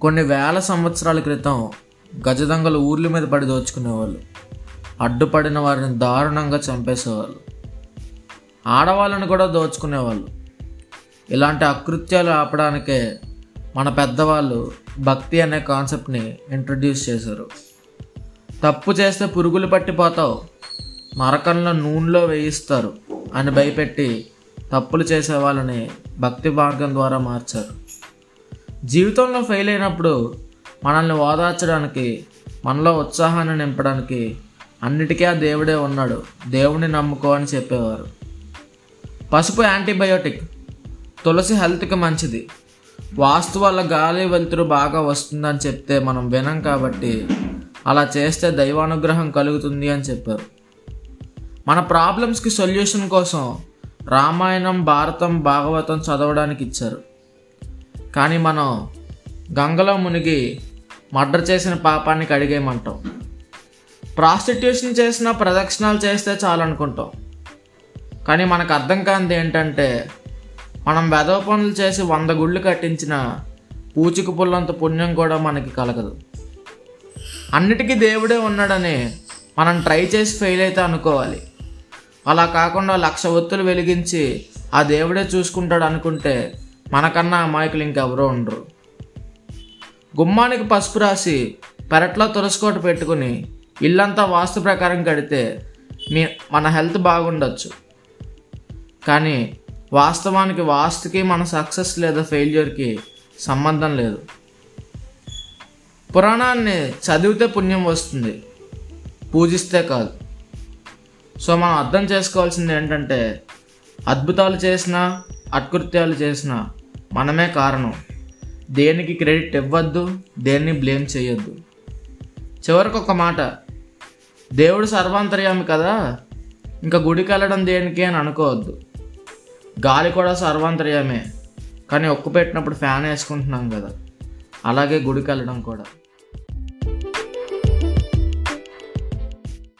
కొన్ని వేల సంవత్సరాల క్రితం గజదంగలు ఊర్ల మీద పడి దోచుకునేవాళ్ళు. అడ్డుపడిన వారిని దారుణంగా చంపేసేవాళ్ళు. ఆడవాళ్ళని కూడా దోచుకునేవాళ్ళు. ఇలాంటి అకృత్యాలు ఆపడానికే మన పెద్దవాళ్ళు భక్తి అనే కాన్సెప్ట్ని ఇంట్రడ్యూస్ చేశారు. తప్పు చేస్తే పురుగులు పట్టిపోతావు నరకంలో నూనెలో వేయిస్తారు అని భయపెట్టి తప్పులు చేసే వాళ్ళని భక్తి మార్గం ద్వారా మార్చారు. జీవితంలో ఫెయిల్ అయినప్పుడు మనల్ని ఓదార్చడానికి మనలో ఉత్సాహాన్ని నింపడానికి అన్నిటికీ ఆ దేవుడే ఉన్నాడు. దేవుడిని నమ్ముకో అని చెప్పేవారు. పసుపు యాంటీబయోటిక్ తులసి హెల్త్కి మంచిది. వాస్తు వల్ల గాలి వెలుతురు బాగా వస్తుందని చెప్తే మనం వినం కాబట్టి అలా చేస్తే దైవానుగ్రహం కలుగుతుంది అని చెప్పారు. మన ప్రాబ్లమ్స్కి సొల్యూషన్ కోసం రామాయణం భారతం భాగవతం చదవడానికి ఇచ్చారు. కానీ మనం గంగలో మునిగి మర్డర్ చేసిన పాపాన్ని కడిగేయమంటాం. ప్రాస్టిట్యూషన్ చేసిన ప్రదక్షిణాలు చేస్తే చాలనుకుంటాం కానీ మనకు అర్థం కానిది ఏంటంటే మనం వెధవ పనులు చేసి వంద గుళ్ళు కట్టించిన పూచిక పుల్లంత పుణ్యం కూడా మనకి కలగదు. అన్నిటికీ దేవుడే ఉన్నాడని మనం ట్రై చేసి ఫెయిల్ అయితే అనుకోవాలి. అలా కాకుండా లక్ష ఒత్తులు వెలిగించి ఆ దేవుడే చూసుకుంటాడు అనుకుంటే మనకన్నా అమాయకులు ఇంకెవరో ఉండరు. గుమ్మానికి పసుపు రాసి పెరట్లో తులసికోట పెట్టుకుని ఇల్లంతా వాస్తు ప్రకారం కడితే మీ మన హెల్త్ బాగుండొచ్చు. కానీ వాస్తవానికి వాస్తుకి మన సక్సెస్ లేదా ఫెయిల్యూర్కి సంబంధం లేదు. పురాణాన్ని చదివితే పుణ్యం వస్తుంది. పూజిస్తే కాదు. సో మనం అర్థం చేసుకోవాల్సింది ఏంటంటే అద్భుతాలు చేసినా అకృత్యాలు చేసినా మనమే కారణం. దేనికి క్రెడిట్ ఇవ్వద్దు దేన్ని బ్లేమ్ చేయొద్దు. చివరికి ఒక మాట. దేవుడు సర్వాంతర్యామి కదా? ఇంకా గుడికి వెళ్ళడం దేనికి అని అనుకోవద్దు. గాలి కూడా సర్వాంతర్యమే. కానీ ఒక్కు పెట్టినప్పుడు ఫ్యాన్ వేసుకుంటున్నాం కదా. అలాగే గుడికి వెళ్ళడం కూడా.